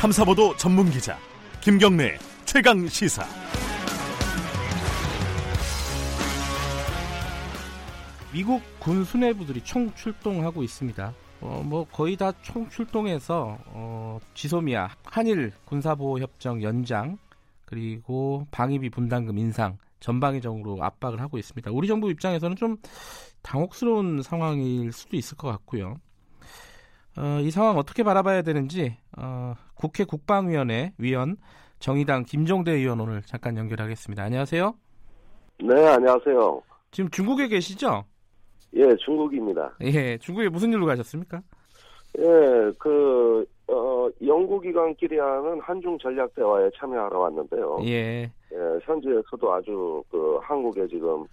탐사보도 전문 기자 김경래 최강 시사. 미국 군 수뇌부들이 총 출동하고 있습니다. 어, 뭐 거의 다 총 출동해서 어, 지소미아 한일 군사보호 협정 연장 그리고 방위비 분담금 인상 전방위적으로 압박을 하고 있습니다. 우리 정부 입장에서는 좀 당혹스러운 상황일 수도 있을 것 같고요. 어, 이 상황 어떻게 바라봐야 되는지 어, 국회 국방위원회 위원 정의당 김종대 의원 오늘 잠깐 연결하겠습니다. 안녕하세요. 네, 안녕하세요. 지금 중국에 계시죠? 예, 중국입니다. 예, 중국에 무슨 일로 가셨습니까? 예, 그, 어, 연구기관끼리 하는 한중 전략 대화에 참여하러 왔는데요. 예. 예, 현지에서도 아주 그 한국의 지금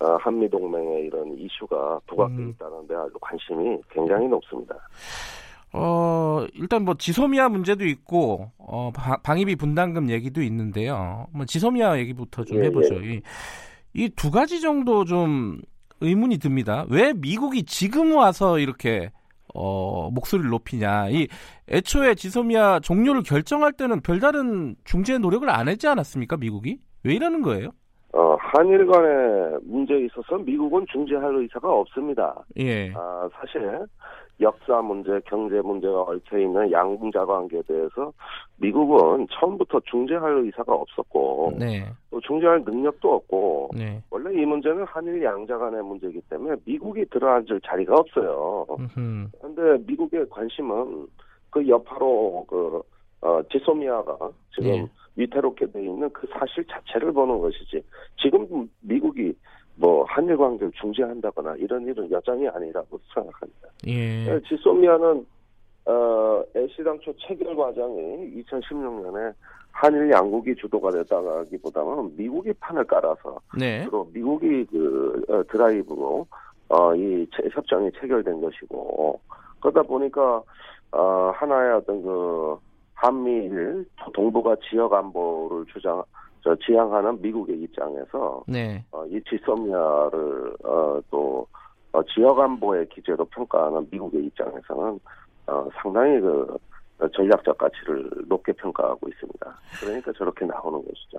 어, 한미 동맹의 이런 이슈가 부각돼 음. 있다는데 아주 관심이 굉장히 높습니다. 어, 일단 뭐 지소미아 문제도 있고 어, 바- 방위비 분담금 얘기도 있는데요. 뭐 지소미아 얘기부터 좀 예, 해보죠. 이두 가지 정도 좀 의문이 듭니다. 왜 미국이 지금 와서 이렇게 어, 목소리를 높이냐. 이 애초에 지소미아 종료를 결정할 때는 별다른 중재 노력을 안 했지 않았습니까, 미국이? 왜 이러는 거예요? 어, 한일 간의 문제에 있어서 미국은 중재할 의사가 없습니다. 예. 아, 사실 역사 문제, 경제 문제가 얽혀 있는 양궁자 관계에 대해서 미국은 처음부터 중재할 의사가 없었고 네. 또 중재할 능력도 없고 네. 원래 이 문제는 한일 양자 간의 문제이기 때문에 미국이 들어앉을 자리가 없어요. 음흠. 근데 미국의 관심은 그 여파로 그 어, 지소미아가 지금 예. 위태롭게 돼 있는 그 사실 자체를 보는 것이지 지금 미국이 뭐 한일 관계를 중재한다거나 이런 일은 여전히 아니라고 생각합니다. 예. 지소미아는 어, 애시당초 체결 과정이 2016년에 한일 양국이 주도가 됐다기보다는 미국이 판을 깔아서 네. 주로 미국이 그 어, 드라이브로 어, 이 체- 협정이 체결된 것이고 그러다 보니까 어, 하나의 어떤 그 한미일 동북아 지역 안보를 주장 저 지향하는 미국의 입장에서 네. 어, 이 지소미아를 어, 또 어, 지역 안보의 기제로 평가하는 미국의 입장에서는 어, 상당히 그 어, 전략적 가치를 높게 평가하고 있습니다. 그러니까 저렇게 나오는 것이죠.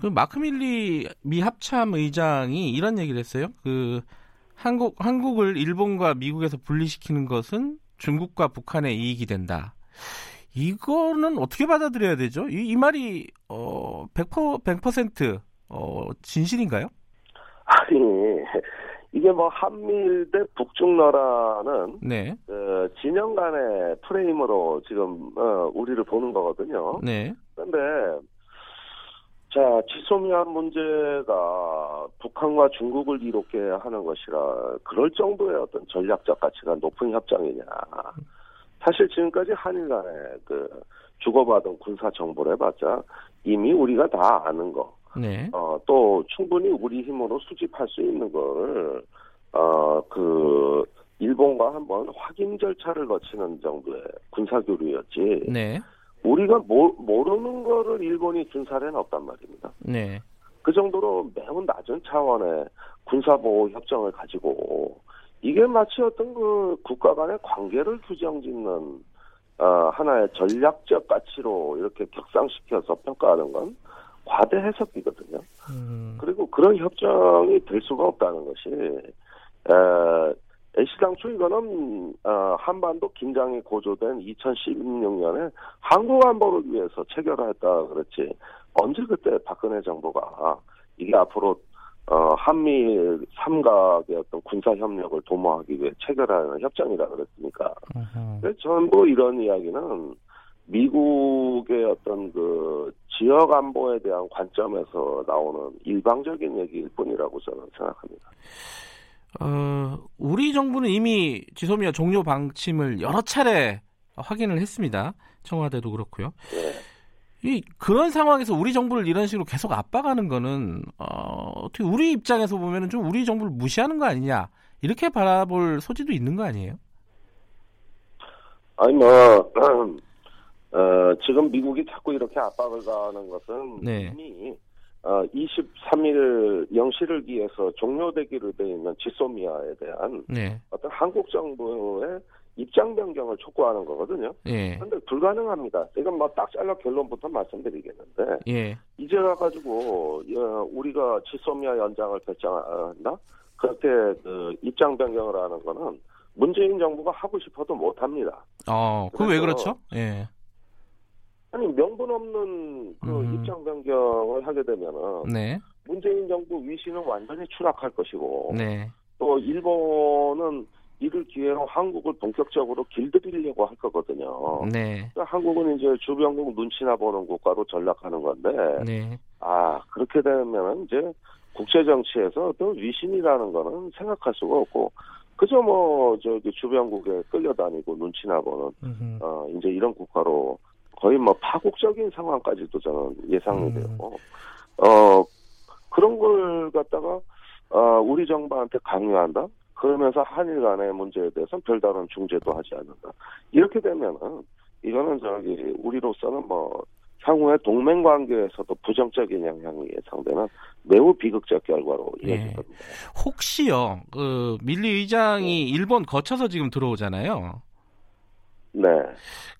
그 마크 밀리 미 합참 의장이 이런 얘기를 했어요. 그 한국 한국을 일본과 미국에서 분리시키는 것은 중국과 북한의 이익이 된다. 이거는 어떻게 받아들여야 되죠? 이, 이 말이 어 100%, 100% 어, 진실인가요? 아니 이게 뭐 한미일 대 북중러라는 네. 그 진영 간의 프레임으로 지금 어, 우리를 보는 거거든요. 네. 그런데 자 지소미아 문제가 북한과 중국을 이롭게 하는 것이라 그럴 정도의 어떤 전략적 가치가 높은 협정이냐. 사실 지금까지 한일 간에 그 주고받은 군사 정보를 해봤자 이미 우리가 다 아는 거. 네. 어, 또 충분히 우리 힘으로 수집할 수 있는 걸, 어, 그, 일본과 한번 확인 절차를 거치는 정도의 군사교류였지. 네. 우리가 모, 모르는 거를 일본이 준 사례는 없단 말입니다. 네. 그 정도로 매우 낮은 차원의 군사보호 협정을 가지고 이게 마치 어떤 그 국가 간의 관계를 규정짓는 어, 하나의 전략적 가치로 이렇게 격상시켜서 평가하는 건 과대 해석이거든요. 음, 그리고 그런 협정이 될 수가 없다는 것이 에, 애시당초 이거는 어, 한반도 긴장이 고조된 2016년에 한국 안보를 위해서 체결했다 그랬지 언제 그때 박근혜 정부가 이게 앞으로 어, 한미 삼각의 어떤 군사 협력을 도모하기 위해 체결하는 협정이라 그랬습니까? 근데 전부 이런 이야기는 미국의 어떤 그 지역 안보에 대한 관점에서 나오는 일방적인 얘기일 뿐이라고 저는 생각합니다. 어, 우리 정부는 이미 지소미아 종료 방침을 여러 차례 확인을 했습니다. 청와대도 그렇고요. 예. 이 그런 상황에서 우리 정부를 이런 식으로 계속 압박하는 거는 어, 어떻게 우리 입장에서 보면은 좀 우리 정부를 무시하는 거 아니냐 이렇게 바라볼 소지도 있는 거 아니에요? 아니 뭐 어, 지금 미국이 자꾸 이렇게 압박을 가하는 것은 네. 이미 어, 23일 영시를 기해서 종료되기로 돼 있는 지소미아에 대한 네, 어떤 한국 정부의 입장 변경을 촉구하는 거거든요. 예. 근데 불가능합니다. 이건 뭐딱 잘라 결론부터 말씀드리겠는데 예. 이제 가가지고 어, 우리가 지소미아 연장을 결정한다 그렇게 그 입장 변경을 하는 거는 문재인 정부가 하고 싶어도 못 합니다. 어, 그 왜 그래서- 그렇죠? 예. 아니 명분 없는 그 음. 입장 변경을 하게 되면은 네. 문재인 정부 위신은 완전히 추락할 것이고 네. 또 일본은 이를 기회로 한국을 본격적으로 길들이려고 할 거거든요. 네. 그러니까 한국은 이제 주변국 눈치나 보는 국가로 전락하는 건데 네. 아 그렇게 되면 이제 국제 정치에서 또 위신이라는 거는 생각할 수가 없고 그저 뭐 저기 주변국에 끌려다니고 눈치나 보는 음흠. 어 이제 이런 국가로 거의 뭐 파국적인 상황까지도 저는 예상이 음. 되고 어 그런 걸 갖다가 어 우리 정부한테 강요한다 그러면서 한일 간의 문제에 대해서 별다른 중재도 하지 않는다 이렇게 되면은 이거는 저기 우리로서는 뭐 향후의 동맹 관계에서도 부정적인 영향이 예상되는 매우 비극적 결과로 예. 이어질 겁니다. 혹시요, 그 밀리 의장이 일본 거쳐서 지금 들어오잖아요. 네.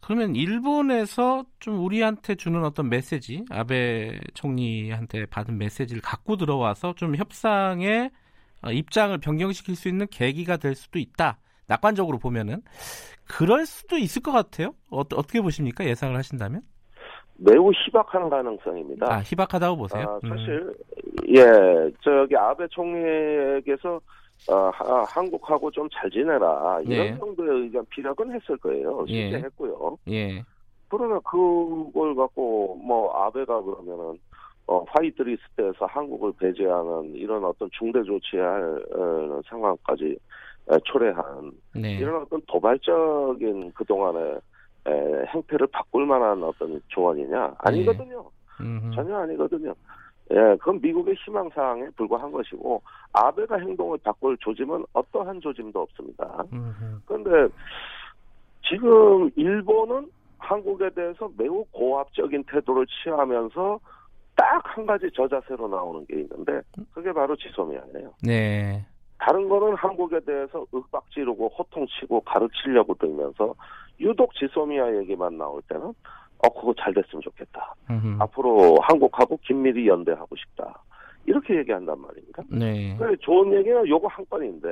그러면 일본에서 좀 우리한테 주는 어떤 메시지, 아베 총리한테 받은 메시지를 갖고 들어와서 좀 협상에 어, 입장을 변경시킬 수 있는 계기가 될 수도 있다. 낙관적으로 보면은 그럴 수도 있을 것 같아요. 어, 어떻게 보십니까? 예상을 하신다면? 매우 희박한 가능성입니다. 아, 희박하다고 보세요. 아, 음. 사실 예 저기 아베 총리에게서 어, 하- 한국하고 좀 잘 지내라 이런 네. 정도의 의견 피력은 했을 거예요. 예. 실제 했고요. 예, 그러나 그걸 갖고 뭐 아베가 그러면은 어, 화이트 리스트에서 한국을 배제하는 이런 어떤 중대 조치할 어, 상황까지 에, 초래한 네, 이런 어떤 도발적인 그동안의 에, 행태를 바꿀 만한 어떤 조언이냐 아니거든요. 음흠. 전혀 아니거든요. 예, 그건 미국의 희망사항에 불과한 것이고 아베가 행동을 바꿀 조짐은 어떠한 조짐도 없습니다. 음흠. 그런데 지금 일본은 한국에 대해서 매우 고압적인 태도를 취하면서 딱 한 가지 저자세로 나오는 게 있는데 그게 바로 지소미아예요. 네, 다른 거는 한국에 대해서 윽박지르고 호통치고 가르치려고 들면서 유독 지소미아 얘기만 나올 때는 어 그거 잘 됐으면 좋겠다. 음흠. 앞으로 한국하고 긴밀히 연대하고 싶다. 이렇게 얘기한단 말입니다. 네, 그래, 좋은 얘기는 요거 한 건인데,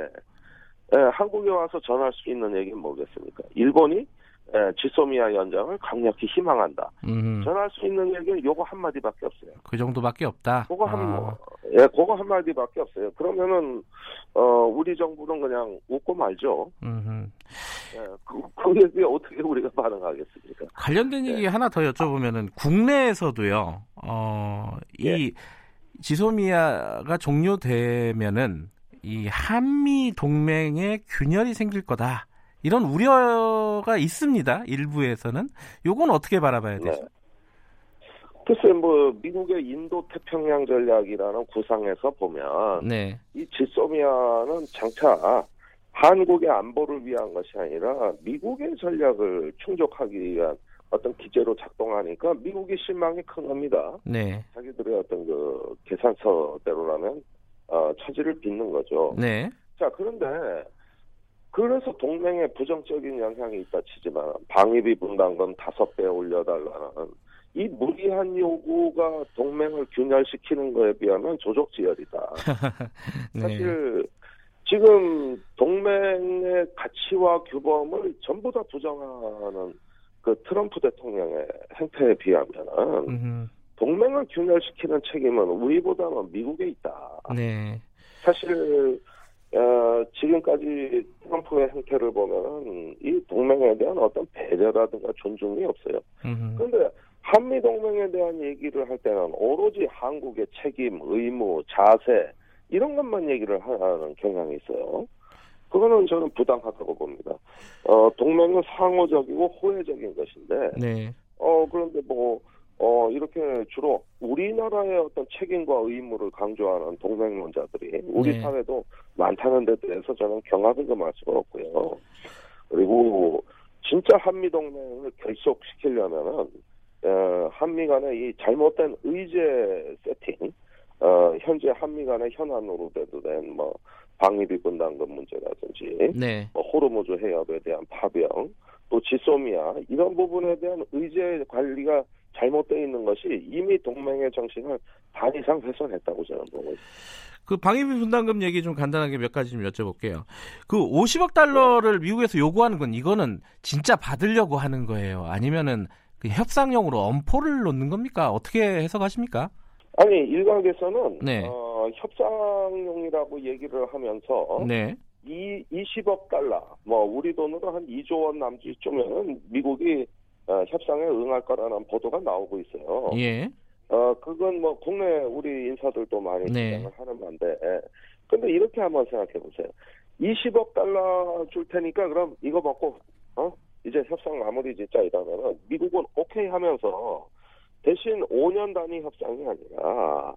에, 한국에 와서 전할 수 있는 얘기는 뭐겠습니까? 일본이 에, 지소미아 연장을 강력히 희망한다. 음흠. 전할 수 있는 얘기는 요거 한마디밖에 없어요. 그 정도밖에 없다. 그거 한, 아, 예, 그거 한마디밖에 없어요. 그러면은, 어, 우리 정부는 그냥 웃고 말죠. 음흠. 예, 그, 그 얘기에 어떻게 우리가 반응하겠습니까? 관련된 네. 얘기 하나 더 여쭤보면은 국내에서도요. 어, 예. 이 지소미아가 종료되면은 이 한미 동맹에 균열이 생길 거다. 이런 우려가 있습니다. 일부에서는 요건 어떻게 바라봐야 네. 되죠? 글쎄, 뭐, 미국의 인도 태평양 전략이라는 구상에서 보면, 네, 이 지소미아는 장차 한국의 안보를 위한 것이 아니라 미국의 전략을 충족하기 위한 어떤 기제로 작동하니까 미국이 실망이 큰 겁니다. 네, 자기들의 어떤 그 계산서대로라면 어, 차질을 빚는 거죠. 네, 자 그런데 그래서 동맹에 부정적인 영향이 있다 치지만 방위비 분담금 다섯 배 올려달라는 이 무리한 요구가 동맹을 균열시키는 거에 비하면 조족지열이다. 네, 사실 지금 동맹의 가치와 규범을 전부 다 부정하는 그 트럼프 대통령의 행태에 비하면은 음흠. 동맹을 균열시키는 책임은 우리보다는 미국에 있다. 네, 사실 어, 지금까지 트럼프의 행태를 보면은 이 동맹에 대한 어떤 배려라든가 존중이 없어요. 음흠. 그런데 한미 동맹에 대한 얘기를 할 때는 오로지 한국의 책임, 의무, 자세 이런 것만 얘기를 하는 경향이 있어요. 그거는 저는 부당하다고 봅니다. 어, 동맹은 상호적이고 호혜적인 것인데, 네, 어, 그런데 뭐, 어, 이렇게 주로 우리나라의 어떤 책임과 의무를 강조하는 동맹론자들이 우리 네. 사회도 많다는 데 대해서 저는 경악을 금할 수가 없고요. 그리고 진짜 한미동맹을 결속시키려면은, 어, 한미 간의 이 잘못된 의제 세팅, 어, 현재 한미 간의 현안으로 대두된 뭐, 방위비 분담금 문제라든지 네. 뭐 호르무즈 해협에 대한 파병 또 지소미아 이런 부분에 대한 의제 관리가 잘못되어 있는 것이 이미 동맹의 정신을 반 이상 훼손했다고 저는 보고 있습니다. 그 방위비 분담금 얘기 좀 간단하게 몇 가지 좀 여쭤볼게요. 그 50억 달러를 미국에서 요구하는 건 이거는 진짜 받으려고 하는 거예요? 아니면은 그 협상용으로 엄포를 놓는 겁니까? 어떻게 해석하십니까? 아니 일각에서는 네. 어, 협상용이라고 얘기를 하면서 네. 이 20억 달러 뭐 우리 돈으로 한 2조 원 남짓쯤에는 미국이 어, 협상에 응할 거라는 보도가 나오고 있어요. 예. 어 그건 뭐 국내 우리 인사들도 많이 네. 주장을 하는 건데 근데 이렇게 한번 생각해 보세요. 20억 달러 줄 테니까 그럼 이거 먹고 어 이제 협상 마무리 짓자 이러면은 미국은 오케이 하면서 대신 5년 단위 협상이 아니라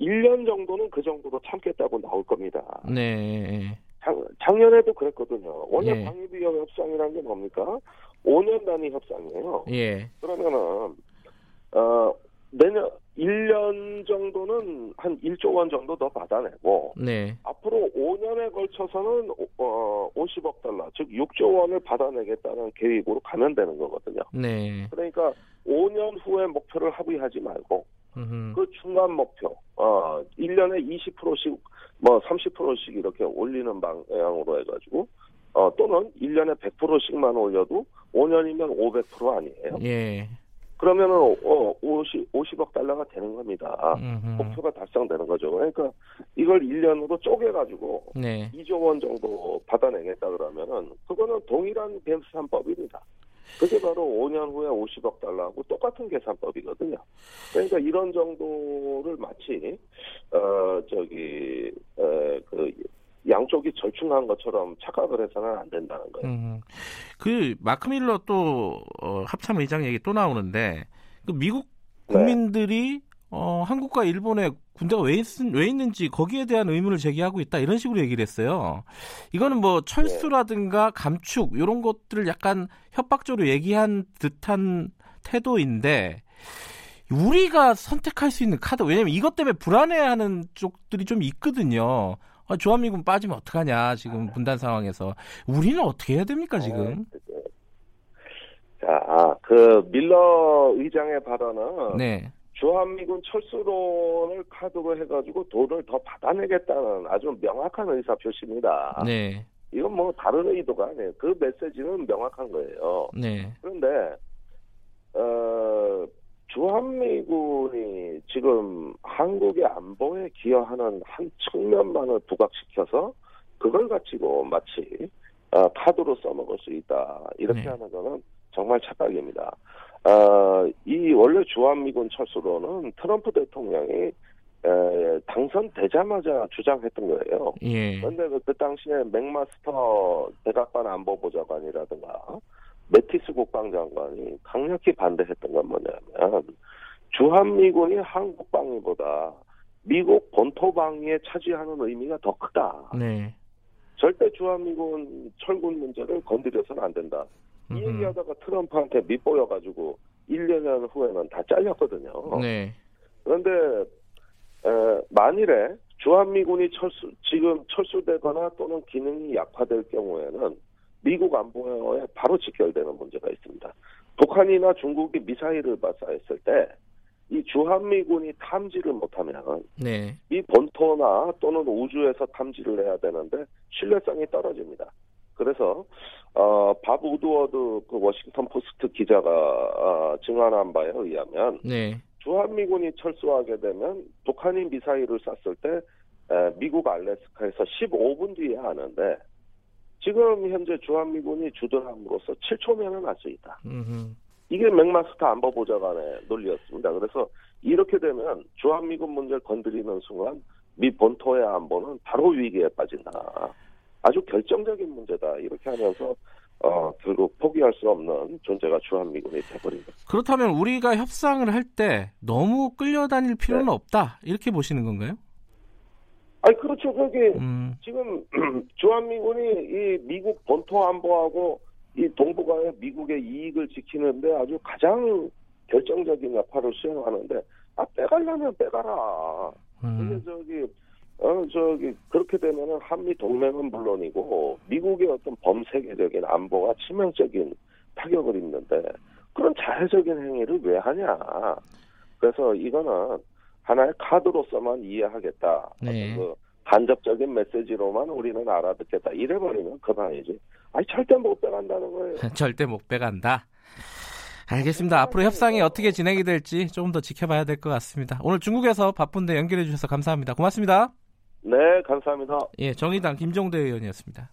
1년 정도는 그 정도로 참겠다고 나올 겁니다. 네. 작, 작년에도 그랬거든요. 원래 예. 방위비 협상이라는 게 뭡니까? 5년 단위 협상이에요. 예. 그러면은 어 내년 1년 정도는 한 1조 원 정도 더 받아내고 네. 앞으로 5년에 걸쳐서는 어 50억 달러 즉 6조 원을 받아내겠다는 계획으로 가면 되는 거거든요. 네. 그러니까 5년 후에 목표를 합의하지 말고 음흠. 그 중간 목표 어 1년에 20%씩 뭐 30%씩 이렇게 올리는 방향으로 해 가지고 어 또는 1년에 100%씩만 올려도 5년이면 500% 아니에요. 예. 그러면은 어 50, 50억 달러가 되는 겁니다. 음흠. 목표가 달성되는 거죠. 그러니까 이걸 1년으로 쪼개가지고 네. 2조 원 정도 받아내겠다 그러면은 그거는 동일한 계산법입니다. 그게 바로 5년 후에 50억 달러하고 똑같은 계산법이거든요. 그러니까 이런 정도를 마치 어 저기 어그 양쪽이 절충한 것처럼 착각을 해서는 안 된다는 거예요. 음. 그 마크 밀러 또 어, 합참 의장 얘기 또 나오는데 그 미국 네. 국민들이 어, 한국과 일본에 군대가 왜, 있, 왜 있는지 거기에 대한 의문을 제기하고 있다 이런 식으로 얘기를 했어요. 이거는 뭐 철수라든가 감축 이런 것들을 약간 협박적으로 얘기한 듯한 태도인데 우리가 선택할 수 있는 카드 왜냐면 이것 때문에 불안해하는 쪽들이 좀 있거든요. 아, 주한미군 빠지면 어떡하냐 지금 분단 상황에서 우리는 어떻게 해야 됩니까 지금? 자, 그 밀러 의장의 발언은 네, 주한미군 철수론을 카드로 해가지고 돈을 더 받아내겠다는 아주 명확한 의사 표시입니다. 네, 이건 뭐 다른 의도가 아니에요. 그 메시지는 명확한 거예요. 네, 그런데 어, 주한미군이 지금 한국의 안보에 기여하는 한 측면만을 부각시켜서 그걸 가지고 마치 어, 카드로 써먹을 수 있다 이렇게 네. 하는 거는 정말 착각입니다. 어, 이 원래 주한미군 철수로는 트럼프 대통령이 에, 당선되자마자 주장했던 거예요. 예, 그런데 그, 그 당시에 맥마스터 백악관 안보보좌관이라든가 메티스 국방장관이 강력히 반대했던 건 뭐냐면 주한미군이 한국 방위보다 미국 본토 방위에 차지하는 의미가 더 크다. 네, 절대 주한미군 철군 문제를 건드려서는 안 된다. 이 음흠. 얘기하다가 트럼프한테 밑보여가지고 1, 2년 후에는 다 잘렸거든요. 네, 그런데 에, 만일에 주한미군이 철수 지금 철수되거나 또는 기능이 약화될 경우에는 미국 안보에 바로 직결되는 문제가 있습니다. 북한이나 중국이 미사일을 발사했을 때 이 주한미군이 탐지를 못하면 네, 이 본토나 또는 우주에서 탐지를 해야 되는데 신뢰성이 떨어집니다. 그래서 어 밥 우드워드 그 워싱턴 포스트 기자가 어, 증언한 바에 의하면 네, 주한미군이 철수하게 되면 북한이 미사일을 쐈을 때 에, 미국 알래스카에서 15분 뒤에 하는데 지금 현재 주한미군이 주둔함으로써 7초면은 할 수 있다. 음흠. 이게 맥마스터 안보보좌관의 논리였습니다. 그래서 이렇게 되면 주한미군 문제를 건드리는 순간 미 본토의 안보는 바로 위기에 빠진다. 아주 결정적인 문제다. 이렇게 하면서 어, 결국 포기할 수 없는 존재가 주한미군이 돼버린 거죠. 그렇다면 우리가 협상을 할 때 너무 끌려다닐 필요는 네. 없다 이렇게 보시는 건가요? 아니 그렇죠. 그게 음, 지금 주한미군이 이 미국 본토 안보하고 이 동북아의 미국의 이익을 지키는데 아주 가장 결정적인 역할을 수행하는데 아 빼가려면 빼가라. 근데 음, 저기 어, 저기, 그렇게 되면은 한미 동맹은 물론이고, 미국의 어떤 범세계적인 안보가 치명적인 타격을 입는데, 그런 자해적인 행위를 왜 하냐. 그래서 이거는 하나의 카드로서만 이해하겠다. 네. 그 간접적인 메시지로만 우리는 알아듣겠다. 이래버리면 그만이지. 아니, 절대 못 빼간다는 거예요. 절대 못 빼간다. 알겠습니다. 앞으로 협상이 어떻게 진행이 될지 조금 더 지켜봐야 될 것 같습니다. 오늘 중국에서 바쁜데 연결해 주셔서 감사합니다. 고맙습니다. 네, 감사합니다. 예, 정의당 김종대 의원이었습니다.